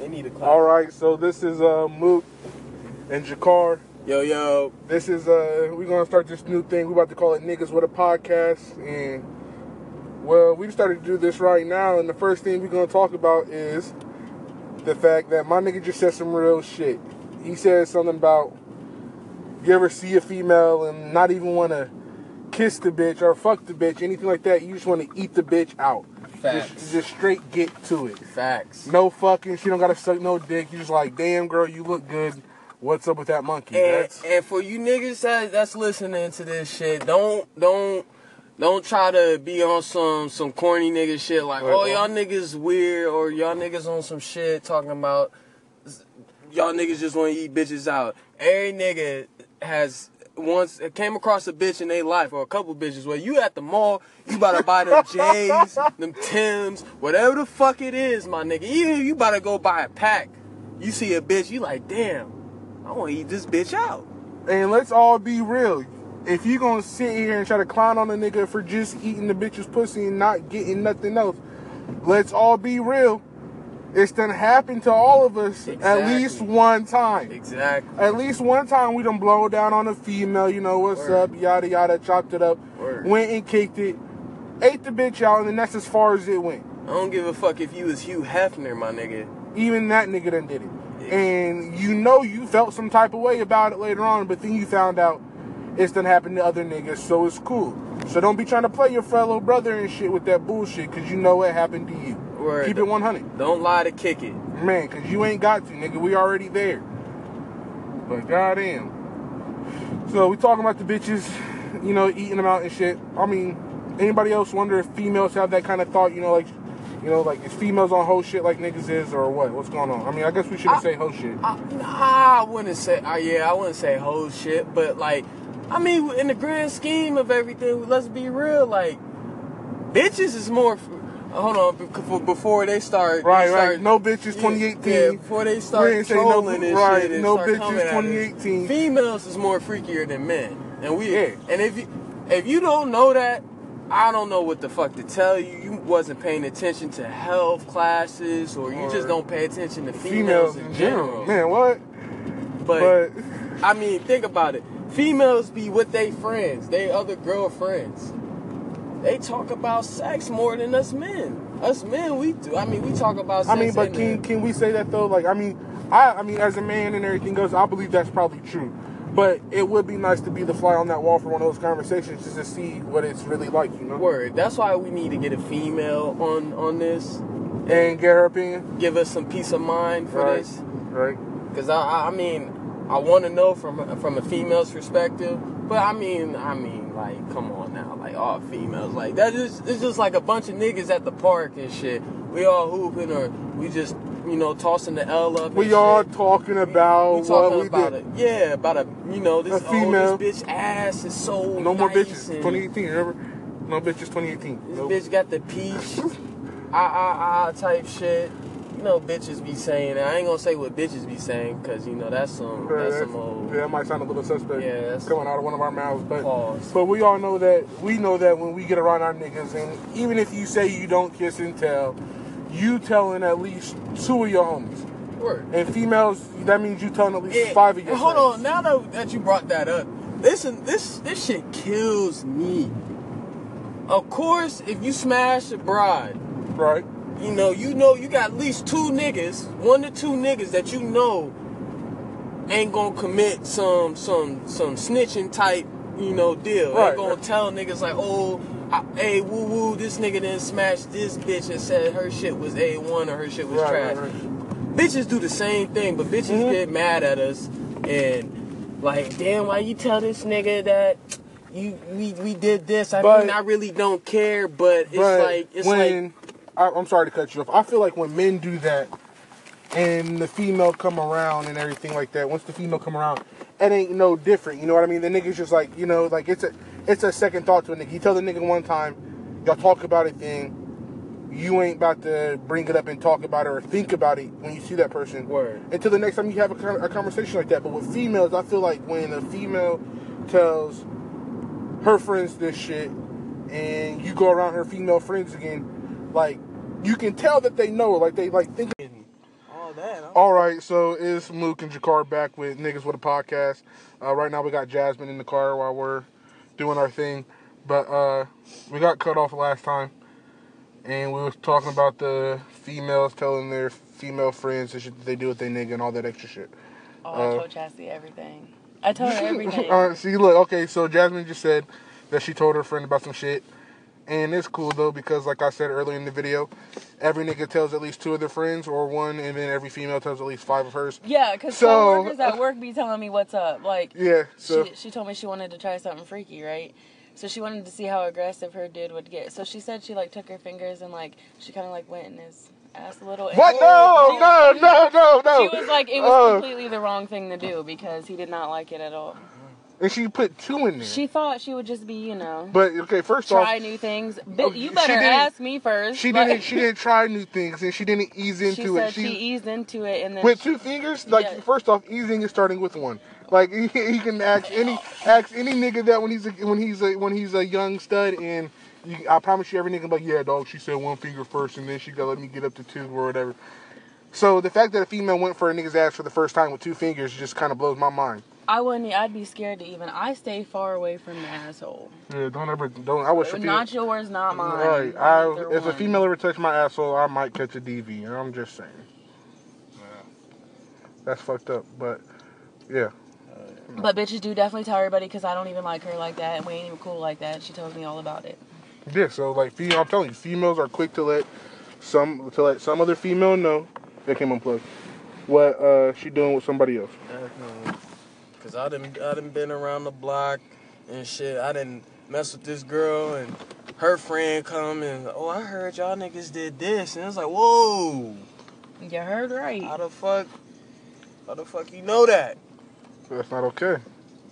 They need a clap. All right, so this is uh, Mook and Jakar. Yo, yo. This is uh, we're gonna start this new thing. We're about to call it Niggas with a Podcast, and well, we started to do this right now. And the first thing we're gonna talk about is the fact that my nigga just said some real shit. He said something about you ever see a female and not even want to kiss the bitch or fuck the bitch, anything like that. You just want to eat the bitch out. Facts. Just, just straight get to it. Facts. No fucking. She don't gotta suck no dick. You just like, damn girl, you look good. What's up with that monkey? And, and for you niggas that, that's listening to this shit, don't don't don't try to be on some some corny nigga shit like, oh y'all niggas weird or y'all niggas on some shit talking about y'all niggas just want to eat bitches out. Every nigga has once came across a bitch in their life or a couple bitches where you at the mall, you about to buy them J's, them Tims, whatever the fuck it is, my nigga. Even if you about to go buy a pack, you see a bitch, you like, damn, I want to eat this bitch out. and let's all be real. If you gonna sit here and try to clown on a nigga for just eating the bitch's pussy and not getting nothing else, let's all be real. It's done happened to all of us at least one time. Exactly. At least one time we done blow down on a female, you know, what's Word. up, yada yada, chopped it up, Word. went and kicked it, ate the bitch out, and then that's as far as it went. I don't give a fuck if you was Hugh Hefner, my nigga. even that nigga done did it. And you know you felt some type of way about it later on, but then you found out it's done happened to other niggas, so it's cool. So don't be trying to play your fellow brother and shit with that bullshit, cause you know it happened to you. Word. Keep it 100. Don't lie to kick it. Man, cause you ain't got to, nigga. We already there. But goddamn. So we talking about the bitches, you know, eating them out and shit. I mean, anybody else wonder if females have that kind of thought, you know, like, you know, like is females on hoe shit like niggas is or what? What's going on? I mean, I guess we shouldn't I- say hoe shit. I, nah, I wouldn't say. Uh, yeah, I wouldn't say whole shit, but like, I mean, in the grand scheme of everything, let's be real. Like, bitches is more. Hold on, before, before they start. Right, they right. No bitches Yeah, 2018. Yeah, before they start say no- trolling and right, shit and no start bitches coming at us. 2018. Females is more freakier than men, and we. Yeah. And if you if you don't know that, I don't know what the fuck to tell you. You wasn't paying attention to health classes, or you Or just don't pay attention to Females females, in general. Man, what? But, But I mean, think about it. Females be with they friends, they other girlfriends. They talk about sex more than us men. Us men, we do. I mean, we talk about. Sex. I mean, but can can we say that though? Like, I mean, I I mean, as a man and everything goes, I believe that's probably true. But it would be nice to be the fly on that wall for one of those conversations, just to see what it's really like, you know, Word. That's why we need to get a female on on this. and get her opinion. Give us some peace of mind for Right. this. Right. Cause I, I I mean, I want to know from from a female's perspective. But I mean, I mean, like, come on now, like all females, like that is it's just like a bunch of niggas at the park and shit. We all hooping or we just you know tossing the L up. We all shit. talking about we what talking we about did. it. Yeah, about a you know this A female. oh this bitch ass is so No more bitches. and 2018. Remember? No bitches. 2018. This Nope. bitch got the peach, ah ah ah type shit. You know, bitches be saying. I ain't gonna say what bitches be saying, cause you know that's some Yeah, that's that's- some old. yeah, that might sound a little suspect. Yeah, coming out of one of our mouths, but Pause. but we all know that we know that when we get around our niggas, and even if you say you don't kiss and tell, you telling at least two of your homies, Word. and females, that means you telling at least Yeah, five of your. hold friends. on, now that, that you brought that up, listen, this this shit kills me. Of course, if you smash a bride, right? You know, you know, you got at least two niggas, one to two niggas that you know ain't gonna commit some some some snitching type, you know, deal. Right, ain't gonna tell niggas like, oh, I, hey, woo woo, this nigga didn't smash this bitch and said her shit was a one or her shit was Right, trash. right. Bitches do the same thing, but bitches Mhm. get mad at us and like, damn, why you tell this nigga that? You we, we did this. I But- mean, I really don't care, but it's like it's like when I, I'm sorry to cut you off. I feel like when men do that, and the female come around and everything like that. Once the female come around, it ain't no different. You know what I mean? The nigga's just like you know, like it's a it's a second thought to a nigga. You tell the nigga one time, y'all talk about it, then you ain't about to bring it up and talk about it or think about it when you see that person. Word. Until the next time you have a, a conversation like that. But with females, I feel like when a female tells her friends this shit, and you go around her female friends again, like you can tell that they know her, like they like think. all all that. All right, so it's Mook and Jakar back with Niggas with a Podcast. Uh, right now we got Jasmine in the car while we're doing our thing, but uh, we got cut off last time, and we was talking about the females telling their female friends the shit they do with their nigga and all that extra shit. Oh, Uh, I told Chastity everything. I told her everything. uh, see, look, okay, so Jasmine just said that she told her friend about some shit. And it's cool though because, like I said earlier in the video, every nigga tells at least two of their friends or one, and then every female tells at least five of hers. yeah, because So- coworkers at work be telling me what's up. Like, Yeah, so she, she told me she wanted to try something freaky, right? So she wanted to see how aggressive her dude would get. So she said she like took her fingers and like she kind of like went in his ass a little. and- what? No, no, no, no, no. She was like, it was Oh. completely the wrong thing to do because he did not like it at all. And she put two in there. She thought she would just be, you know, but okay, first try off, try new things. But you she better ask me first. she didn't. She didn't try new things, and she didn't ease into She it. said she, eased into it and then with she- two fingers. Like Yeah. first off, easing is starting with one. Like he, he can ask any ask any nigga that when he's a, when he's a when he's a young stud and. You, I promise you, every nigga like, yeah, dog. She said one finger first, and then she got let me get up to two or whatever. So the fact that a female went for a nigga's ass for the first time with two fingers just kind of blows my mind. I wouldn't. I'd be scared to even. I stay far away from the asshole. Yeah, don't ever don't. I wish a female. Not yours, not mine. Right. I, Neither if a female ever touched my asshole, I might catch a DV. And I'm just saying. That's fucked up. But yeah. But bitches do definitely tell everybody because I don't even like her like that, and we ain't even cool like that. She tells me all about it. Yeah. So like, fe- I'm telling you, females are quick to let some to let some other female know that came unplugged what uh she doing with somebody else. Definitely. Cause I done I done been around the block and shit. I didn't mess with this girl and her friend come and oh I heard y'all niggas did this and it's like whoa You heard right. how the fuck how the fuck you know that That's not okay.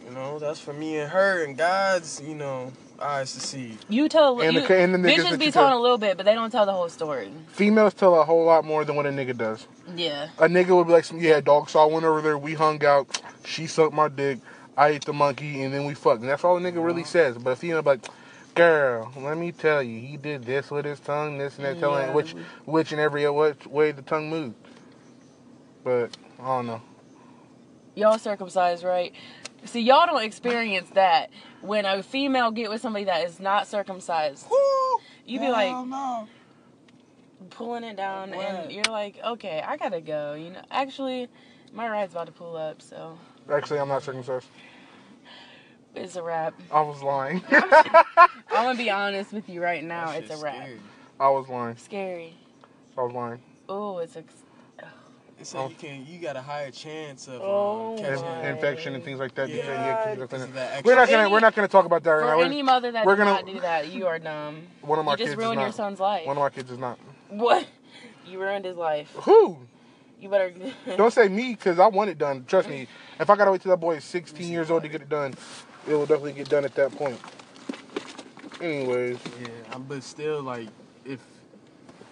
you know that's for me and her and God's you know eyes to see. You tell. And you, ca- and the niggas bitches be telling tell- a little bit, but they don't tell the whole story. Females tell a whole lot more than what a nigga does. Yeah. A nigga would be like, yeah, dog. So I went over there. We hung out. She sucked my dick. I ate the monkey, and then we fucked. And that's all a nigga really says. But a female be like, girl, let me tell you, he did this with his tongue, this and that, telling Yeah. which, which and every which way the tongue moved. But I don't know. Y'all circumcised, right? See, y'all don't experience that when a female get with somebody that is not circumcised. You be like no. pulling it down, What? and you're like, okay, I gotta go. You know, actually, my ride's about to pull up, so Actually, I'm not circumcised. it's a wrap. I was lying. I'm gonna be honest with you right now. It's a wrap. I was lying. Scary. I was lying. Oh, it's a. They say you can you got a higher chance of Oh um, In- catching my. infection and things like that. Yeah. because- yeah, 'cause because of that we're not gonna we're not gonna talk about that right For now. We're- any mother that we're does gonna- not do that, you are dumb. One of my You kids just is ruined your son's life. One of my kids is not. What? You ruined his life. Who? You better. Don't say me, because I want it done. Trust me. If I gotta wait till that boy is 16 years old to get it done, it will definitely get done at that point. Anyways, Yeah, but still, like, if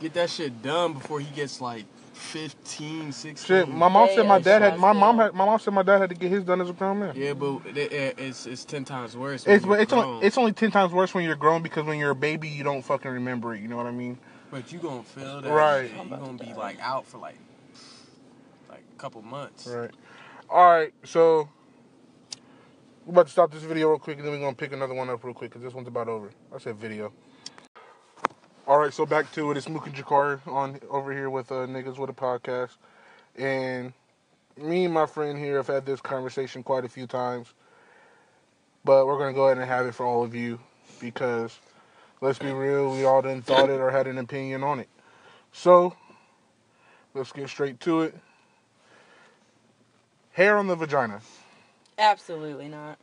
get that shit done before he gets like 15, 16. shit. My mom said my dad had. My mom had. My mom said my dad had to get his done as a grown man. Yeah, but it, it, it's it's ten times worse. when It's you're it's grown. only it's only ten times worse when you're grown because when you're a baby you don't fucking remember it. You know what I mean? but you gonna feel that. Right. You are gonna be like out for like like a couple months. Right. All right. So we're about to stop this video real quick, and then we're gonna pick another one up real quick because this one's about over. I said video. All right. So back to it. It's Mook and Jakar on over here with uh, niggas with a podcast, and me and my friend here have had this conversation quite a few times, but we're gonna go ahead and have it for all of you because let's be real, we all done thought it or had an opinion on it. So let's get straight to it. Hair on the vagina. Absolutely not.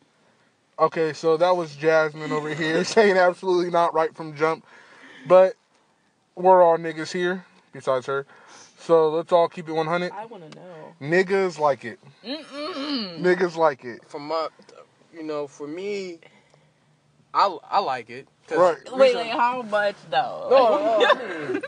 Okay, so that was Jasmine over here saying absolutely not right from jump. But we're all niggas here, besides her. So let's all keep it 100. I want to know. Niggas like it. Mm-mm. Niggas like it. For my, you know, for me, I I like it. 'cause Right. Wait, recent- wait, how much though? No, no, I mean,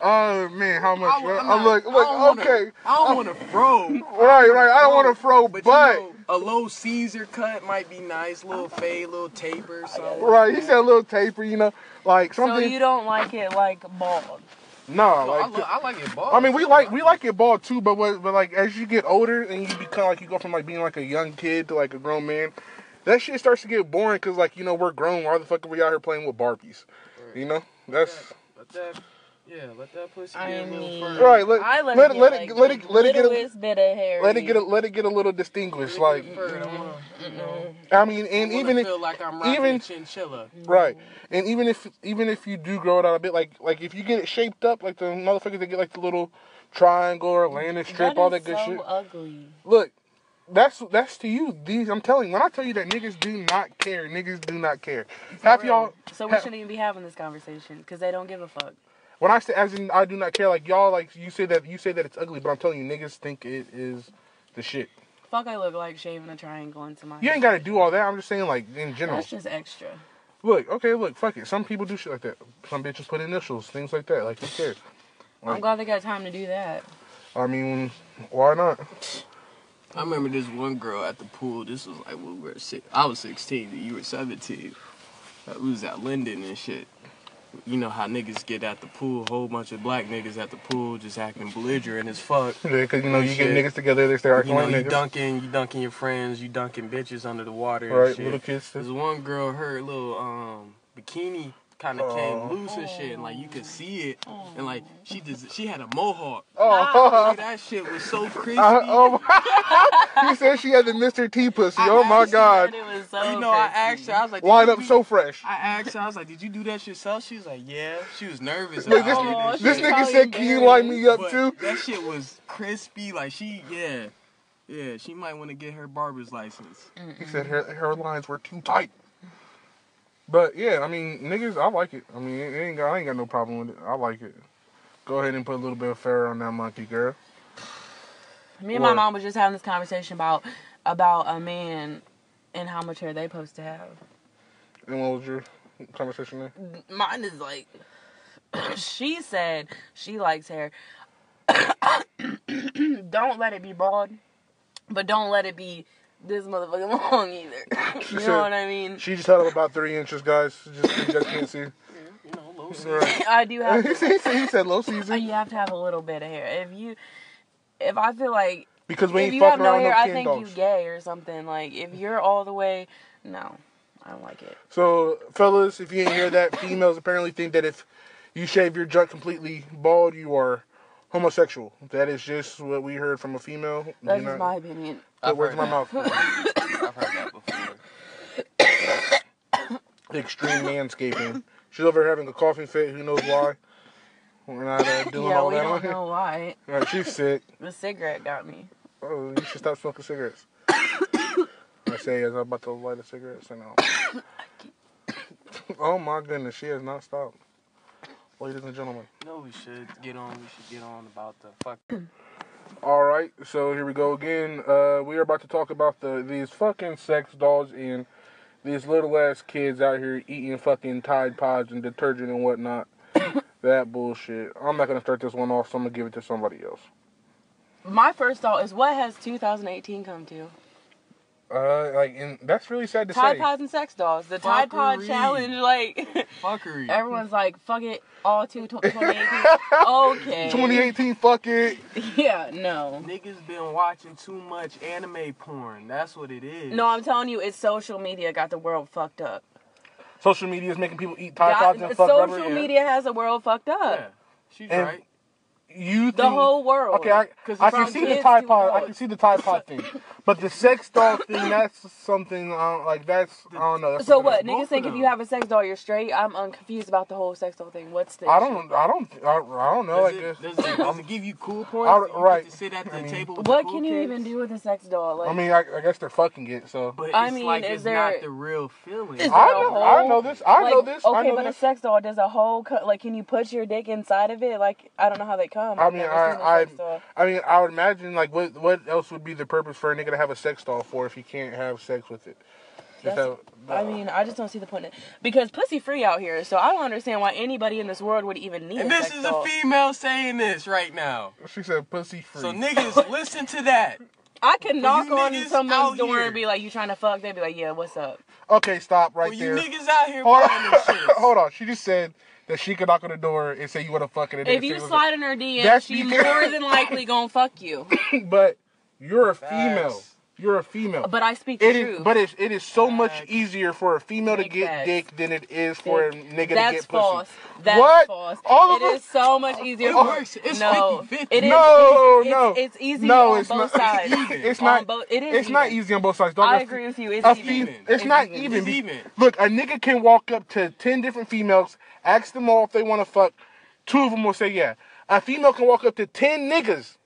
Oh man, how much? I, wa- I'm I'm like, I don't look, wanna- okay. I don't want to throw. Right, right. I don't want to throw, But, but, you know, a low Caesar cut might be nice, little fade, little taper, something. right. He said a little taper, you know, like something. so you don't like it like bald? No, No, I, like lo- I like it ball. I mean, we like we like it bald too, but what, but like as you get older and you become like you go from like being like a young kid to like a grown man, that shit starts to get boring because like you know we're grown. Why the fuck are we out here playing with Barbies? You know that's Let that, yeah, let that pussy I get a little mean- further. right. Let, I let, let it, it let get, it like, let it let it get a, little bit of hair. let it get a, let it get a little distinguished. Like Further, I wanna, you know, I mean, and I even if like I'm even- chinchilla. Right. And even if even if you do grow it out a bit, like like if you get it shaped up, like the motherfuckers that get like the little triangle or landing strip, that all is that good so shit. ugly. Look, that's that's to you. These I'm telling you, when I tell you that niggas do not care, niggas do not care. Half y'all So we ha- shouldn't even be having this conversation because they don't give a fuck. When I say as in I do not care, like y'all like you say that you say that it's ugly, but I'm telling you, niggas think it is the shit. Fuck, I look like shaving a triangle into my. You ain't gotta do all that. I'm just saying like in general. That's just extra. Look, okay, look, fuck it. Some people do shit like that. Some bitches put initials, things like that. Like who cares? I'm glad they got time to do that. I mean, why not? I remember this one girl at the pool. This was like when we were six. I was 16. You were 17. Uh, We was at Linden and shit. You know how niggas get at the pool. A whole bunch of black niggas at the pool just acting belligerent as fuck. Yeah, cause you know you get niggas together, they start You acting know, like you niggas. dunking, you dunking your friends, you dunking bitches under the water. Right, and shit. little kids. There's one girl, her little um bikini kind of came loose and shit, and like you could see it, and like she just she had a mohawk. Oh, Like, that shit was so crispy. Uh, oh, he said she had the Mr. T pussy. Oh my god, It was so you know, I asked her, I was like, line up do- so fresh. I asked her, I was like, did you do that yourself? She was like, yeah. She was nervous. Look, this, Oh, this nigga said, "Can you line me up But too?" That shit was crispy. Like she, yeah, yeah. She might want to get her barber's license. He said her her lines were too tight. But yeah, I mean, niggas, I like it. I mean, it ain't got, I ain't got no problem with it. I like it. Go ahead and put a little bit of fur on that monkey, girl. Me and my mom was just having this conversation about about a man and how much hair they supposed to have. And what was your conversation there? Mine is like, she said she likes hair. don't let it be bald, but don't let it be this motherfucking long either. She you said- know what I mean? She just had up about three inches, guys. Just so you guys can't see. You know, low Right. I do have. he, To, said, he said low season you have to have a little bit of hair. If you, if I feel like because if you have no hair, no I think dogs. you gay or something. Like if you're all the way, no, I don't like it. So, fellas, if you ain't hear that, females apparently think that if you shave your junk completely bald, you are homosexual. That is just what we heard from a female. That's not- my opinion. Put words in my mouth. I've heard that before. Extreme manscaping. She's over here having a coughing fit. Who knows why? We're not uh, doing Yeah, all we that. don't on here. know why. Right, she's sick. The cigarette got me. Oh, you should stop smoking cigarettes. I say as I'm about to light a cigarette. So no. oh my goodness, she has not stopped. Ladies and gentlemen. No, we should get on. We should get on about the fuck. All right, so here we go again. Uh, we are about to talk about the these fucking sex dolls and these little ass kids out here eating fucking Tide Pods and detergent and whatnot. that bullshit. I'm not gonna start this one off, so I'm gonna give it to somebody else. My first thought is, what has 2018 come to? Uh, like, and that's really sad to Tide say. Pods and sex dolls. The Tide Pod challenge, like Fuckery. everyone's like, fuck it, all to 2018. okay. 2018, fuck it. Yeah, no. Niggas been watching too much anime porn. That's what it is. No, I'm telling you, it's social media got the world fucked up. Social media is making people eat Tide Got- Pods and fuck social rubber. yeah. media has the world fucked up. Yeah, she's And- right. You think, The whole world. Okay, I, 'Cause I can see the kids Tide Pod. I can see the Tide Pod thing, but the sex doll thing. That's something. Uh, like that's. I don't know. That's So what? Niggas think if you have a sex doll, you're straight. I'm unconfused about the whole sex doll thing. What's the? I don't. I don't. I, I don't know. I Does guess. it, does, it, does it give you cool points? I- you right. Get to sit at the I mean- table with the What cool can you kids? even do with a sex doll? Like, I mean, I, I guess they're fucking it. So. But I it's mean, like is it's there- not the real feeling. I there a know. I know this. I like, know this. Okay, I know but this. a sex doll does a whole cut. Like, can you put your dick inside of it? Like, I don't know how they come. I mean, never I, seen a I, sex doll. I mean, I would imagine like what, what else would be the purpose for a nigga to have a sex doll for if you can't have sex with it? Just That's- I mean, I just don't see the point in it because pussy free out here. So I don't understand why anybody in this world would even need and a this sex is doll. a female saying this right now. she said pussy free. So niggas, listen to that. I can knock you on niggas someone's out door here. and be like, "You trying to fuck?" They'd be like, "Yeah, what's up?" okay, stop right For there. you niggas out here Hold on. this. Hold on. She just said that she could knock on the door and say you want to fuck and a If you say, "What's slide in her DM, That's she because- more than likely gonna fuck you. but you're a female. You're a female. But I speak the It is, truth. but it's, it is so much easier for a female to get facts. dick than it is for a nigga That's to get false. pussy. That's What? false. All of It us- is so much easier. It for- works. It's no, 50-50. It is No, easy. no. It's, it's easy no, on it's both not. sides. It's On not. both- it is It's not easy on both sides. Dog, I a agree fe- with you. It's a even. fe- It's It's not even. even. It's even. Look, a nigga can walk up to ten different females, ask them all if they want to fuck. Two of them will say yeah. A female can walk up to ten niggas,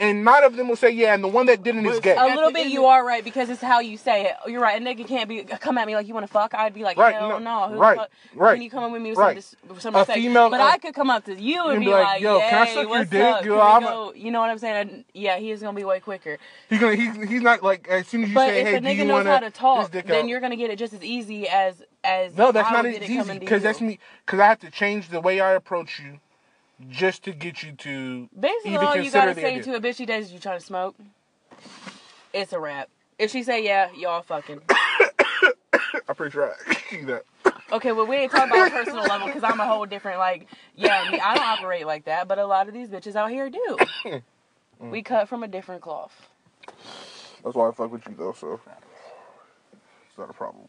and nine of them will say yeah, and the one that didn't is gay. A little bit, you are right because it's how you say it. You're right. A nigga can't be come at me like you want to fuck. I'd be like, Right, hell no, no. Who right, fuck- right, Can you come up with me with right. some, some A respect? female- but uh, I could come up to you and be be like, like, yo, can I suck your dick? up? Yo, Can I'm a- go?" You know what I'm saying? Yeah, he is gonna be way quicker. He's gonna. He's, he's not like as soon as you But say, if hey, a do nigga you knows want how to talk, then out? you're gonna get it just as easy as as No, that's not as it easy because that's me. Because I have to change the way I approach you, just to get you to Basically, all you gotta say idea. to a bitch she is you trying to smoke. It's a wrap. If she say yeah, y'all fucking. I'm pretty sure I see that. Okay, well we ain't talking about a personal level because I'm a whole different like. Yeah, me, I don't operate like that, but a lot of these bitches out here do. we cut from a different cloth. That's why I fuck with you though, so it's not a problem.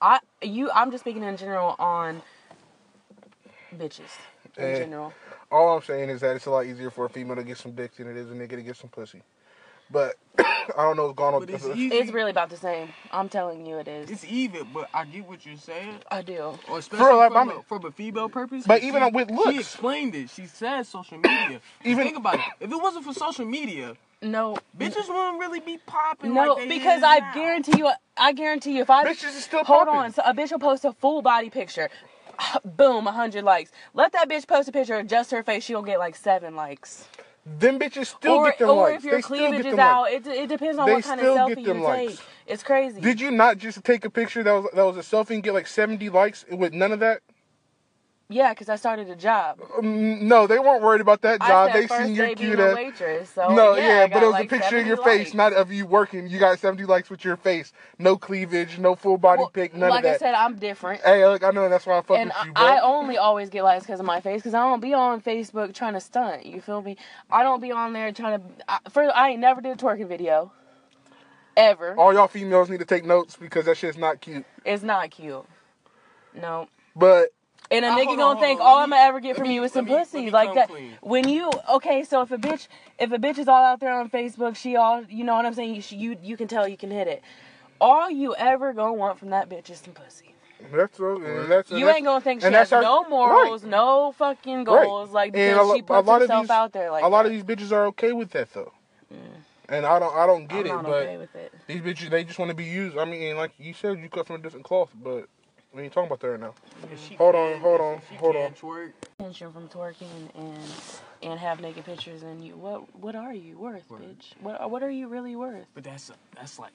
I you I'm just speaking in general on bitches in Eh. general. All I'm saying is that it's a lot easier for a female to get some dick than it is a nigga to get some pussy. But I don't know what's going on. But it's. It's really about the same. I'm telling you, it is. It's even, but I get what you're saying. I do. Or especially For, like, from, a, from a female purpose. But she- even with She explained it. She said social media. Even- Even think about it. If it wasn't for social media, No. bitches wouldn't really be popping. No, like they because I now. guarantee you, I guarantee you, if I Bitches is still hold popping. on, so a bitch will post a full body picture, boom, hundred likes. Let that bitch post a picture of just her face, she'll get like seven likes. Them bitches still or get them or likes. if your they cleavage is out, likes. it, it depends on They what kind of selfie you likes. take. It's crazy. Did you not just take a picture that was that was a selfie and get like 70 likes with none of that? Yeah, because I started a job. Um, no, they weren't worried about that job. They seen your cute a ass. waitress. So No, yeah, yeah, but it was like, a picture of 70 your face, not of you working. You got 70 likes with your face. No cleavage, no full body Well, pic, none like of that. Like I said, I'm different. hey, look, I know that's why I fuck and with you, I, bro. I only always get likes because of my face because I don't be on Facebook trying to stunt. You feel me? I don't be on there trying to. I, first, I ain't never did a twerking video. Ever. All y'all females need to take notes because that shit's not cute. It's not cute. No. But And a Uh, nigga gonna on, think all Let I'ma ever get from me- you is let some me- pussy like that. clean. When you okay, so if a bitch if a bitch is all out there on Facebook, she all you know what I'm saying. You she- you you can tell you can hit it. All you ever gonna want from that bitch is some pussy. that's and that's and You that's- ain't gonna think she has our- no morals, right. no fucking goals, like And because a lo- she a puts lot of herself these- out there like a lot that. of these bitches are okay with that though. And I don't I don't get I'm it, not but okay with it. these bitches they just want to be used. I mean, like you said, you cut from a different cloth, but we ain't talking about that right now. If she Hold on, hold on, she hold can on. Twerk, Attention from twerking and and have naked pictures and you what what are you worth, Word. bitch? What what are you really worth? but that's that's like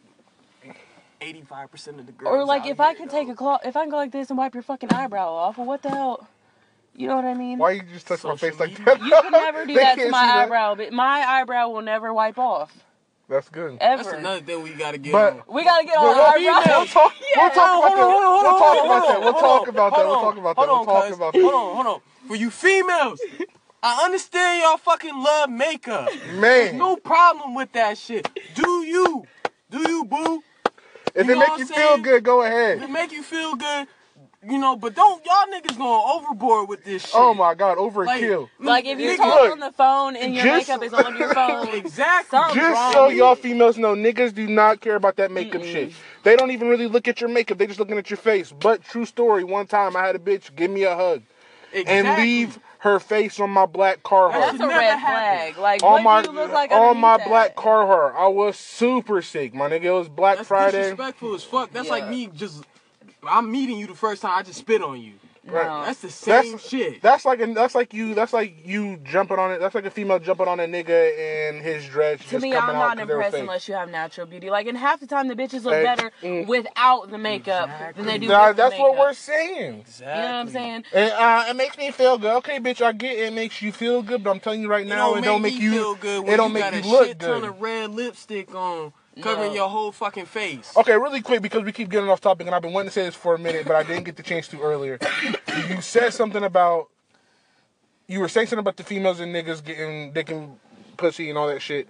eighty-five percent of the girls. Or like out if I here, can take a claw, if I can go like this and wipe your fucking eyebrow off, well, what the hell? You know what I mean? Why you just touch my Social face like that? You can never do that to my see that. eyebrow, but my eyebrow will never wipe off That's good. ever. That's another thing we gotta get But- on. we gotta get on We'll, our we'll, we'll talk. We'll talk about that. We'll talk about that. We'll talk about that. We'll talk about that. We'll Hold on, talk about that. Hold on, hold on. For you females, I understand y'all fucking love makeup. Man, No problem with that shit. Do you? Do you, boo? if you it know make you I'm feel good, go ahead. If ahead. it make you feel good, you know, but don't y'all niggas going overboard with this oh shit. Oh my God, overkill. Like if you nigga, talk look, on the phone and your just- makeup is on your phone, Exactly. Just wrong. so y'all females know, niggas do not care about that makeup shit. They don't even really look at your makeup. They just looking at your face. But true story, one time I had a bitch give me a hug exactly. and leave her face on my black car That's heart. that's a red flag. Like On what my do you look like on my underneath black car heart. I was super sick, my nigga. It was Black That's Friday. disrespectful as fuck. That's Yeah. like me just. I'm meeting you the first time. I just spit on you. Right. No. That's the same That's- shit. That's like a, that's like you that's like you jumping on it. That's like a female jumping on a nigga and his dreads To just me, I'm out not 'cause they were impressed unless you have natural beauty. Like, and half the time the bitches look Hey, better mm. without the makeup than they do Nah, with the that's what we're saying. Exactly. You know what I'm saying? And, uh, it makes me feel good. Okay, bitch, I get it. it makes you feel good, but I'm telling you right It now, don't it don't make make you feel good when it don't you make got you a look shit ton of red lipstick on covering No. your whole fucking face. Okay, really quick because we keep getting off topic, and I've been wanting to say this for a minute, but I didn't get the chance to earlier. You said something about you were saying something about the females and niggas getting dick and pussy and all that shit,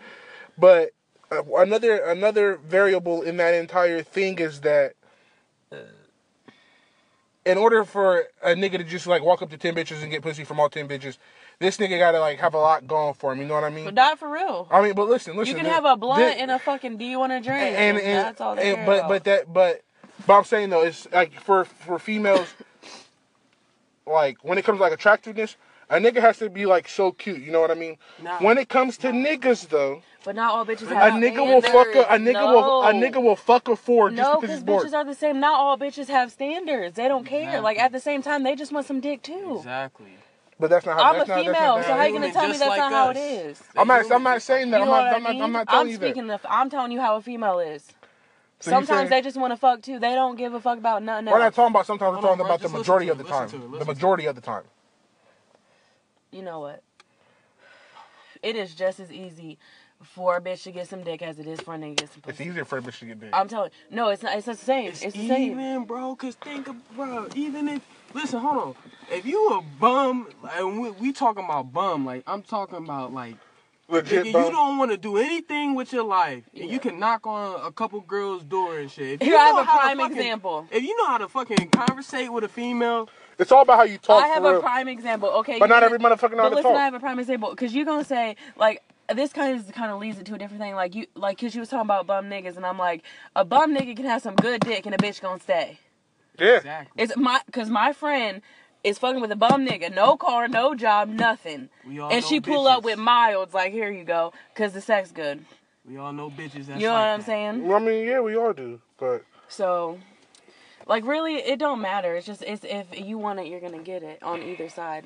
but uh, another another variable in that entire thing is that. In order for a nigga to just like walk up to ten bitches and get pussy from all ten bitches, this nigga gotta like have a lot going for him. You know what I mean? But not for real. I mean, but listen, listen. You can th- have a blunt thi- and a fucking. Do you want a drink? and, and, that's all they and- care but about. but that but but I'm saying though it's like for for females like when it comes to like attractiveness a nigga has to be like so cute you know what I mean Nah. when it comes to niggas though But not all bitches a have. nigga will fuck a, a nigga will a nigga will fuck a four just No, because he's because bored bitches are the same. Not all bitches have standards. They don't care. Exactly. Like at the same time, they just want some dick too. Exactly. But that's not how I'm a not, female, that's not so how you gonna tell me that's like not how it is? I'm not I'm not just saying You that know I'm not I I'm not. I'm not telling you that speaking of. I'm telling you how a female is. So Sometimes saying- they just want to fuck too. They don't give a fuck about nothing else. we're not talking about sometimes we're talking about the majority of the time listen to it, the listen to it. majority of the time you know what? It is just as easy for a bitch to get some dick as it is for a nigga to get some it's easier for a bitch to get dick I'm telling no, it's not. It's the same. It's, It's, the same. even, bro. Cause think, of, bro. Even if listen, hold on. If you a bum, and we, we talking about bum, like I'm talking about like legit nigga, you don't want to do anything with your life, and you can knock on a couple girls' door and shit. If Here you I have a prime fucking- example. If you know how to fucking conversate with a female, it's all about how you talk I have for a real. prime example. Okay, but you not can- every motherfucker know how But to listen, talk I have a prime example because you're gonna say like this kind of kind of leads into a different thing. Like you, like because you was talking about bum niggas, and I'm like, a bum nigga can have some good dick, and a bitch gonna stay. Yeah exactly. It's my because my friend is fucking with a bum nigga, no car, no job, nothing, We all and know she pull up with miles. Like here you go, cause the sex good. We all know bitches. That's You know like what I'm that. saying? Well, I mean, yeah, we all do, but So. Like really, it don't matter. It's just it's if you want it, you're gonna get it on either side.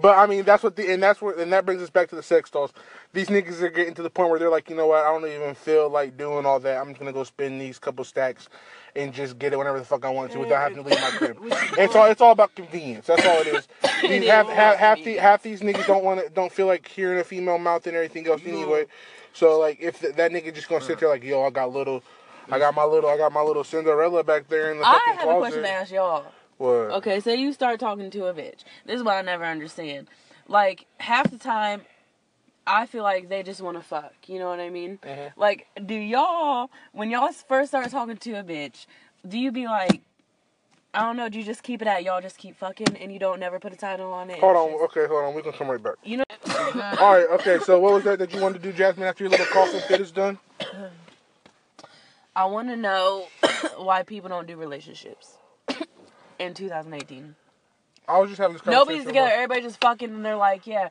but I mean, that's what the and that's what and that brings us back to the sex dolls. These niggas are getting to the point where they're like, you know what? I don't even feel like doing all that. I'm just gonna go spend these couple stacks and just get it whenever the fuck I want to without having to leave my crib. It's all it's all about convenience. That's all it is. These, half half half, the, half these niggas don't want to don't feel like hearing a female mouth and everything else anyway. So like, if th- that nigga just gonna sit there like, yo, I got little. I got my little, I got my little Cinderella back there in the I fucking have a question to ask y'all. What? Okay, so you start talking to a bitch. This is what I never understand. Like half the time, I feel like they just want to fuck. You know what I mean? Mhm. Like, do y'all when y'all first start talking to a bitch, do you be like, I don't know, do you just keep it at y'all just keep fucking and you don't never put a title on it? Hold on, just- okay, hold on. We can come right back. You know, All right, okay. So what was that that you wanted to do, Jasmine? After your little coughing fit is done? I want to know why people don't do relationships in 2018. I was just having this conversation. Nobody's together. about- Everybody just fucking, and they're like, yeah,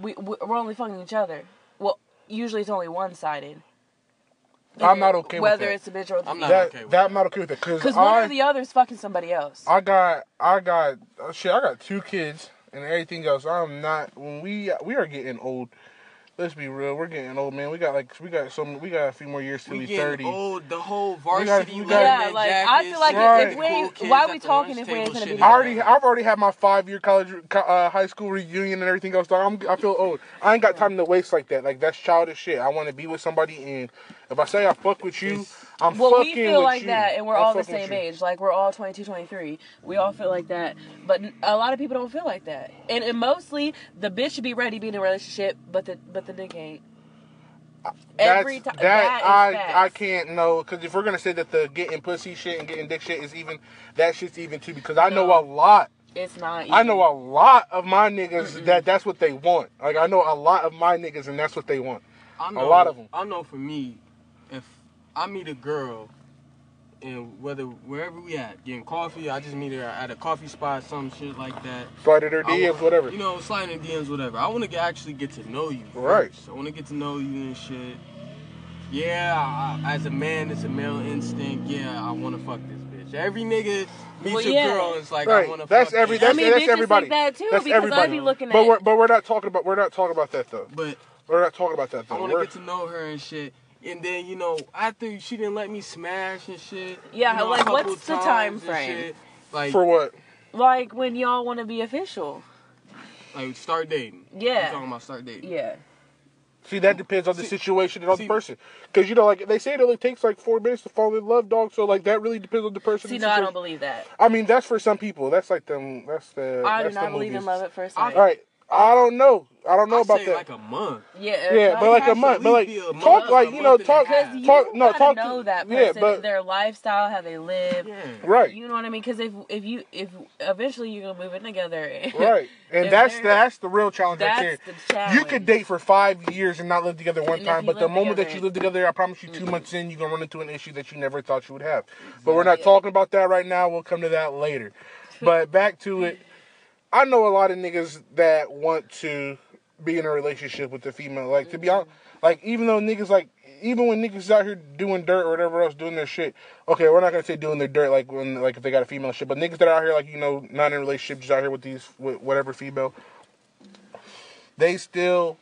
we we- we're only fucking each other. Well, usually it's only one sided. I'm not okay with Whether that. it's a bitch or the I'm not. That, okay with that I'm not okay with it because Because one I or the other is fucking somebody else. I got I got uh, shit. I got two kids and everything else. I'm not when we we are getting old. Let's be real. We're getting old, man. We got like we got some. We got a few more years till We we thirty. old. The whole gotta- varsity. we gotta- yeah, men like I feel like Right. if we cool why at we talking if we ain't gonna be I like already I've already had my five year college uh, high school reunion and everything else. Dog. I'm, I feel old. I ain't got time to waste like that. Like that's childish shit. I want to be with somebody and if I say I fuck with you, I'm Well, fucking we feel like you. that, and we're I'm all the same age. Like we're all 22, 23. We all feel like that, but a lot of people don't feel like that. And, and mostly, the bitch should be ready to be in a relationship, but the but the nigga ain't. Every time that, that is I facts. I can't know because if we're gonna say that the getting pussy shit and getting dick shit is even, that shit's even too because I know a lot. It's not. I know a lot of my niggas that that's what they want. Like I know a lot of my niggas and that's what they want. I A know, a lot of them. I know for me, if I meet a girl, and whether wherever we at, getting coffee, I just meet her at a coffee spot, some shit like that. Slide her I DMs, wa- whatever. You know, sliding her DMs, whatever. I want to actually get to know you. Right. I want to get to know you and shit. Yeah, I, as a man, it's a male instinct. Yeah, I want to fuck this bitch. Every nigga meets Well, a girl and it's like, I want to That's fuck every. That's, I mean, that's everybody. think that too that's because everybody. I be looking at. But we're but we're not talking about we're not talking about that though. But We're not talking about that though. I want to We're- get to know her and shit. And then you know, after she didn't let me smash and shit. Yeah, you know, like, what's the time frame? Like, for what? like when y'all want to be official. like start dating. Yeah. You talking about start dating? Yeah. See, that depends on the See- situation and on see- the person. Because, you know, like, they say it only takes, like, four minutes to fall in love, dog. So, like, that really depends on the person. See, and no, I don't believe that. I mean, that's for some people. That's like them. That's the. I do that's not the believe in movies. love at first I- sight. All right. I don't know. I don't know I about say that. like a month. Yeah, yeah, but like a month. But like least be talk, month, like a you know, month talk, you talk. No, talk. know to, that yeah, person, but their lifestyle, how they live. Yeah. right, You know what I mean? Because if if you if eventually you're gonna move in together, right, and that's that's the real challenge right there. That's the challenge. You could date for five years and not live together one And time, but the live moment that you live together, I promise you, 2 mm-hmm. months in, you're gonna run into an issue that you never thought you would have. But we're not Yeah. talking about that right now. We'll come to that later. But back to it, I know a lot of niggas that want to be in a relationship with the female. Like to be honest, like even though niggas like. Even when niggas out here doing dirt or whatever else, doing their shit. Okay, we're not gonna say doing their dirt like when like if they got a female shit, but niggas that are out here like you know not in relationship, just out here with these with whatever female, they still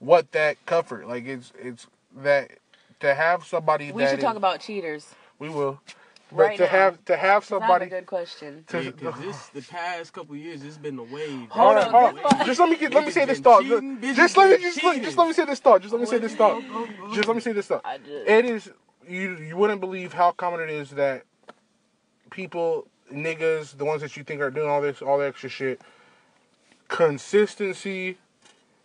want that comfort. Like it's it's that to have somebody we should talk is- about cheaters. we will, Right to now. have to have somebody. have a good question. To, Yeah, cause this the past couple years, it's been the wave. Hold Hold on, on, hold on. fuck. Just let me get, let me say this been thought. cheating, Just let me been just let, cheating. Oh, oh, oh, just let me say this thought. Just let me say this thought. Just let me say this thought. It is you. You wouldn't believe how common it is that people, niggas, the ones that you think are doing all this, all the extra shit. Consistency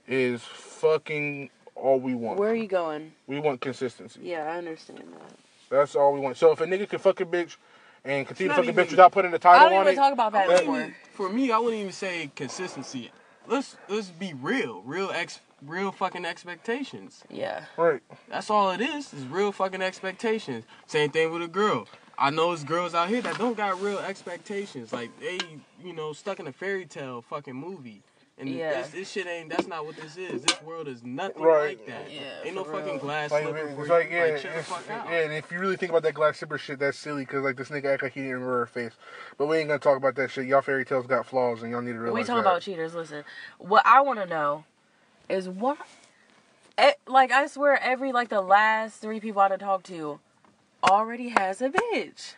is fucking all we want. where are you going? We want consistency. Yeah, I understand that. That's all we want. So if a nigga can fuck a bitch and continue to fuck not a bitch without putting a I title I don't on even it, talk about that I wouldn't anymore. even- for me, I wouldn't even say consistency. Let's let's be real, real ex, real fucking expectations. Yeah. right? That's all it is. Is real fucking expectations. Same thing with a girl. I know it's girls out here that don't got real expectations. Like they, you know, stuck in a fairy tale fucking movie. And Yeah. this, this shit ain't. That's not what this is. This world is nothing Right. like that. Yeah, ain't no for fucking glass Like, slipper it's for like, you. yeah, like, chill the it's- fuck out. yeah, and if you really think about that glass slipper shit, that's silly because like this nigga act like he didn't wear her face. But we ain't gonna talk about that shit. Y'all fairy tales got flaws, and y'all need to realize we talk that. about cheaters. Listen, what I want to know is what, eh, like I swear, every like the last three people I done talked to already has a bitch.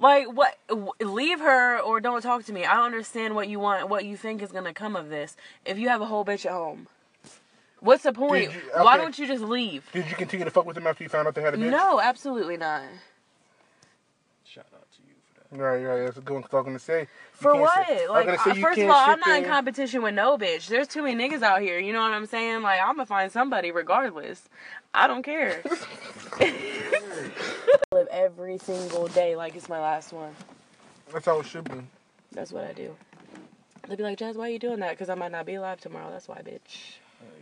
Like what? Leave her or don't talk to me. I don't understand what you want, what you think is gonna come of this. If you have a whole bitch at home, what's the point? you- Why don't you just leave? Did you continue to fuck with them after you found out they had a bitch? No, absolutely not. Shout out to you for that. Right, right. That's a good one. 'cause I was gonna say. For what? sit- like, say uh, first of all, I'm sit not in competition with no bitch. There's too many niggas out here. You know what I'm saying? Like, I'm gonna find somebody regardless. I don't care. Live every single day like it's my last one. That's how it should be. That's what I do. They'd be like, Jazz, why are you doing that? Because I might not be alive tomorrow. That's why, bitch.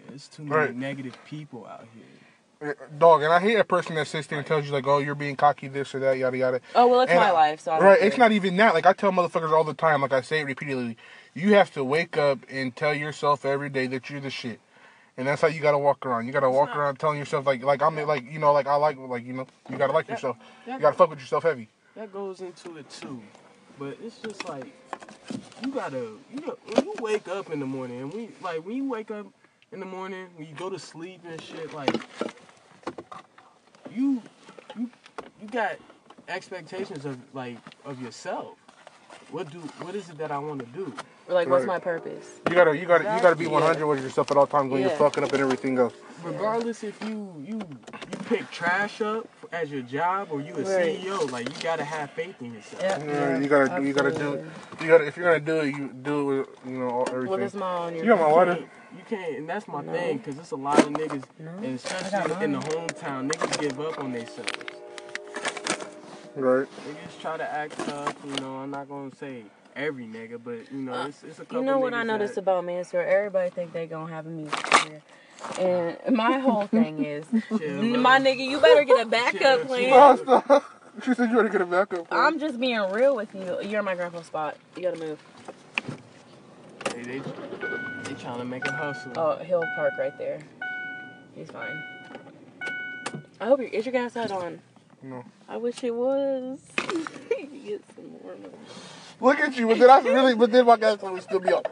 There's too many Right. negative people out here. Uh, Dog, and I hate a person that sits there and tells you like, "Oh, you're being cocky, this or that, yada yada." Oh well, it's And my I- life, so I right, care. it's not even that. Like I tell motherfuckers all the time, like I say it repeatedly, you have to wake up and tell yourself every day that you're the shit. And that's how you gotta walk around. You gotta walk not- around telling yourself like like I'm like you know like I like like you know you gotta like yourself. That, You gotta fuck with yourself heavy. that goes into it too. But it's just like you gotta you know when you wake up in the morning and we like when you wake up in the morning when you go to sleep and shit like you you you got expectations of like of yourself. What do what is it that I want to do? Like, what's my purpose? You gotta you gotta you gotta be Yeah. 100 with yourself at all times when you're fucking up and everything else. Regardless if you you you pick trash up as your job or you a Right. CEO, like you gotta have faith in yourself. Yeah, you gotta do you gotta do it. You gotta if you're gonna do it, you do it with you know all- What everything. is my on your You got my water. You can't, and that's my No. thing, cause it's a lot of niggas, No, and especially in the hometown, niggas give up on themselves. Right. Niggas try to act tough, you know. I'm not gonna say every nigga, but you know, it's, it's a couple. Uh, You know what I niggas noticed that, about Mansfield? Everybody think they gonna have a music career. And my whole thing is, Chill, my nigga, you better get a backup plan. No, stop. She said you better get a backup. plan. I'm just being real with you. You're in my grandpa's spot. You gotta move. They, they, they trying to make a hustle. Oh, Hill Park right there. He's fine. I hope your is your gas light on. No. I wish it was. Get some more. Look at you, but then I really, but then my gas light would still be on.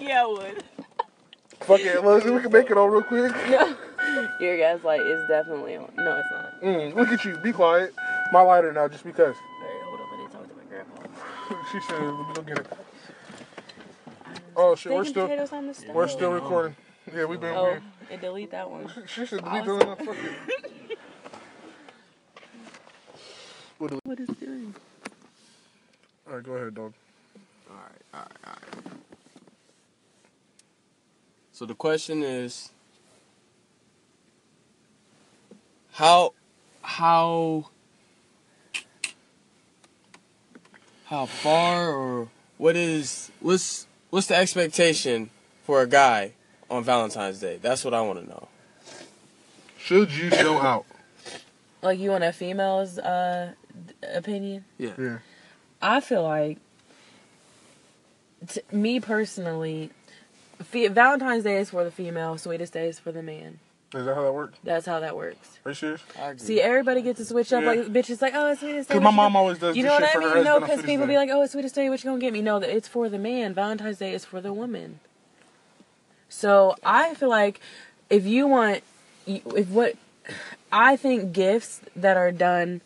Yeah, I would. Fuck it, we can make it on real quick. No. Your gas light is definitely on. No, it's not. Mm, look at you, be quiet. My lighter now, just because. Alright, hold up. I need to talk to my grandma. She said, let me go get it. Oh shit, we're still, potatoes on the stove. we're still recording. Yeah, we've been Oh, and delete that one. She should delete was- those motherfuckers. What do- What is doing? All right, go ahead, dog. All right, all right, all right. So the question is, how, how, how far or what is what's what's the expectation for a guy on Valentine's Day? That's what I want to know. Should you show out? Like you want a female's uh d- opinion? Yeah. Yeah. I feel like, t- me personally, fe- Valentine's Day is for the female, Sweetest Day is for the man. Is that how that works? That's how that works. Are you serious? I agree. See, everybody gets to switch up. Yeah. Like bitches, like, oh, it's Sweetest Day. Because my mom always does You know what I mean? No, because people Day. be like, "Oh, it's Sweetest Day. What you gonna get me?" No, that it's for the man. Valentine's Day is for the woman. So I feel like if you want, if what I think gifts that are done,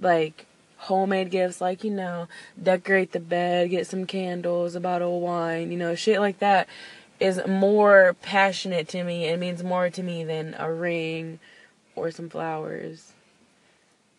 like homemade gifts, like you know, decorate the bed, get some candles, a bottle of wine, you know, shit like that, is more passionate to me. It means more to me than a ring or some flowers.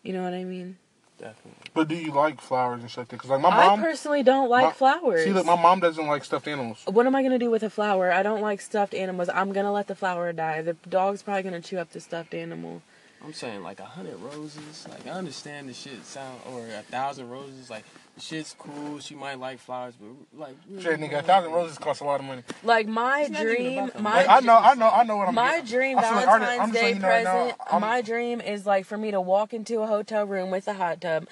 You know what I mean? Definitely. But do you like flowers and stuff? Because like my mom, I personally don't like my- flowers. see, look, my mom doesn't like stuffed animals. what am I gonna do with a flower? I don't like stuffed animals. I'm gonna let the flower die. The dog's probably gonna chew up the stuffed animal. I'm saying like a hundred roses. Like I understand the shit sound or a thousand roses. Like the shit's cool. She might like flowers, but like Shit, nigga, a thousand roses cost a lot of money. Like my It's dream, my Like, I know, I know, I know what I'm. my getting. dream I feel like Valentine's I'm Day letting you know right now, present. I'm- my dream is like for me to walk into a hotel room with a hot tub,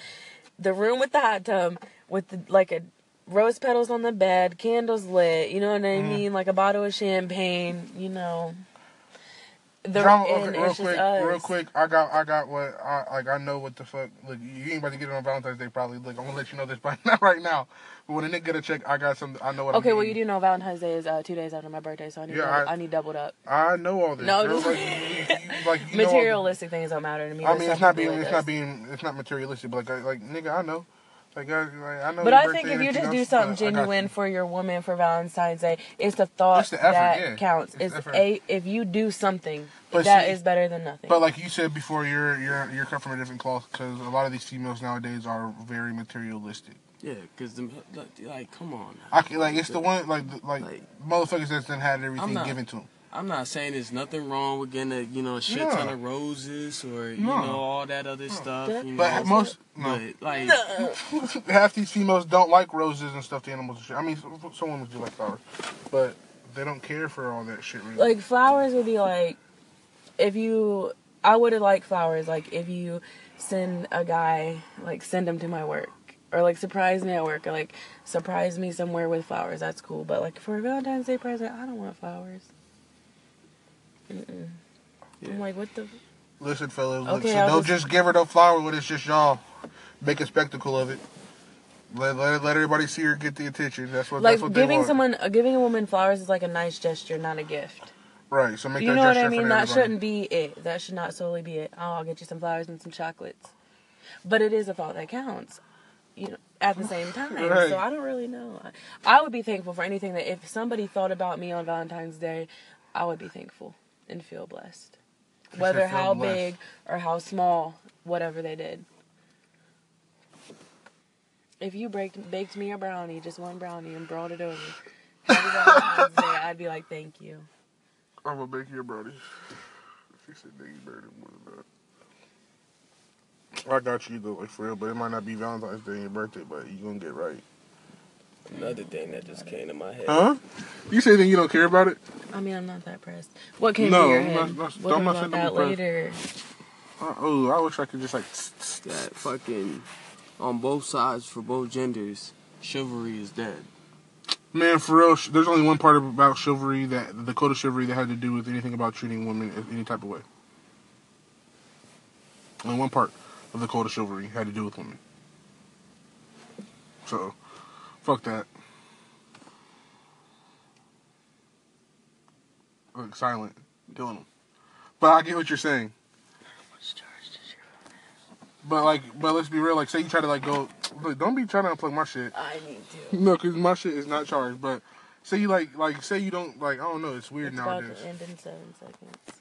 the room with the hot tub with the, like a rose petals on the bed, candles lit. You know what I Mhm. mean? Like a bottle of champagne. You know. The, Drama, okay, real quick, us. real quick. I got, I got what, I like. I know what the fuck. Look, you ain't about to get it on Valentine's Day, probably. Look, I'm gonna let you know this, but not right now. But when a nigga get a check, I got some. I know what. Okay, I'm well you do know Valentine's Day is uh, two days after my birthday, so I need Yeah, double, I- I, need doubled up. I know all this. No, girl, like, like, you know Materialistic things don't matter to me. I mean, it's not being, it it's does. not being, it's not materialistic. But like, like, nigga, I know. Like, I, like, I know. But I think if you just do something genuine you. for your woman for Valentine's Day, it's the thought It's the effort, that yeah. counts. It's It's, a if you do something But that is see- better than nothing. But like you said before, you're you're you're cut from a different cloth because a lot of these females nowadays are very materialistic. yeah, because the like come on. I can, like it's the one like the- like, Like- motherfuckers that's done had everything not- given to them. I'm not saying there's nothing wrong with getting a you know a shit No. ton of roses or you No. know all that other stuff. You know, But most no, but like half these females don't like roses and stuffed animals and shit. I mean, some, some women do like flowers, but they don't care for all that shit. Really. like flowers would be like if you I would have liked flowers like if you send a guy like send him to my work or like surprise me at work or like surprise me somewhere with flowers that's cool but like for a Valentine's Day present I don't want flowers. Mm-mm. I'm like what the Listen, fellas, look, Okay, so don't just- just give her no flower when it's just y'all. Make a spectacle of it. Let, let, let everybody see her get the attention. That's what like that's what giving someone uh, giving a woman flowers is like a nice gesture not a gift. Right. So make You know what I mean? That shouldn't be it. That should not solely be it. Oh, I'll get you some flowers and some chocolates. But it is a thought that counts. You know, at the same time. Right. So I don't really know. I, I would be thankful for anything that if somebody thought about me on Valentine's Day, I would be thankful and feel blessed. Whether feel how blessed. big or how small, whatever they did. If you baked, baked me a brownie, just one brownie, and brought it over, happy Valentine's Day, I'd be like, thank you. I'm gonna make you a brownie. She said, "Nigga, better than more than that." I got you though, like for real, but it might not be Valentine's Day and your birthday, but you gonna get right. another thing that just came to my head. Huh? You say that you don't care about it? I mean, I'm not that pressed. What came No, to your I'm head? not- not- we'll I'm not saying that don't later. Uh, oh, I wish I could just like. That fucking on both sides for both genders, chivalry is dead. Man, for real, there's only one part about chivalry that the code of chivalry that had to do with anything about treating women any type of way. Only one part of the code of chivalry had to do with women. So, fuck that. Look, silent, killing them. But I get what you're saying. But like, but let's be real. Like, say you try to like go, look, don't be trying to unplug my shit. I need to. No, because my shit is not charged. But say you like like say you don't like I don't know. It's weird It's about to end in seven seconds.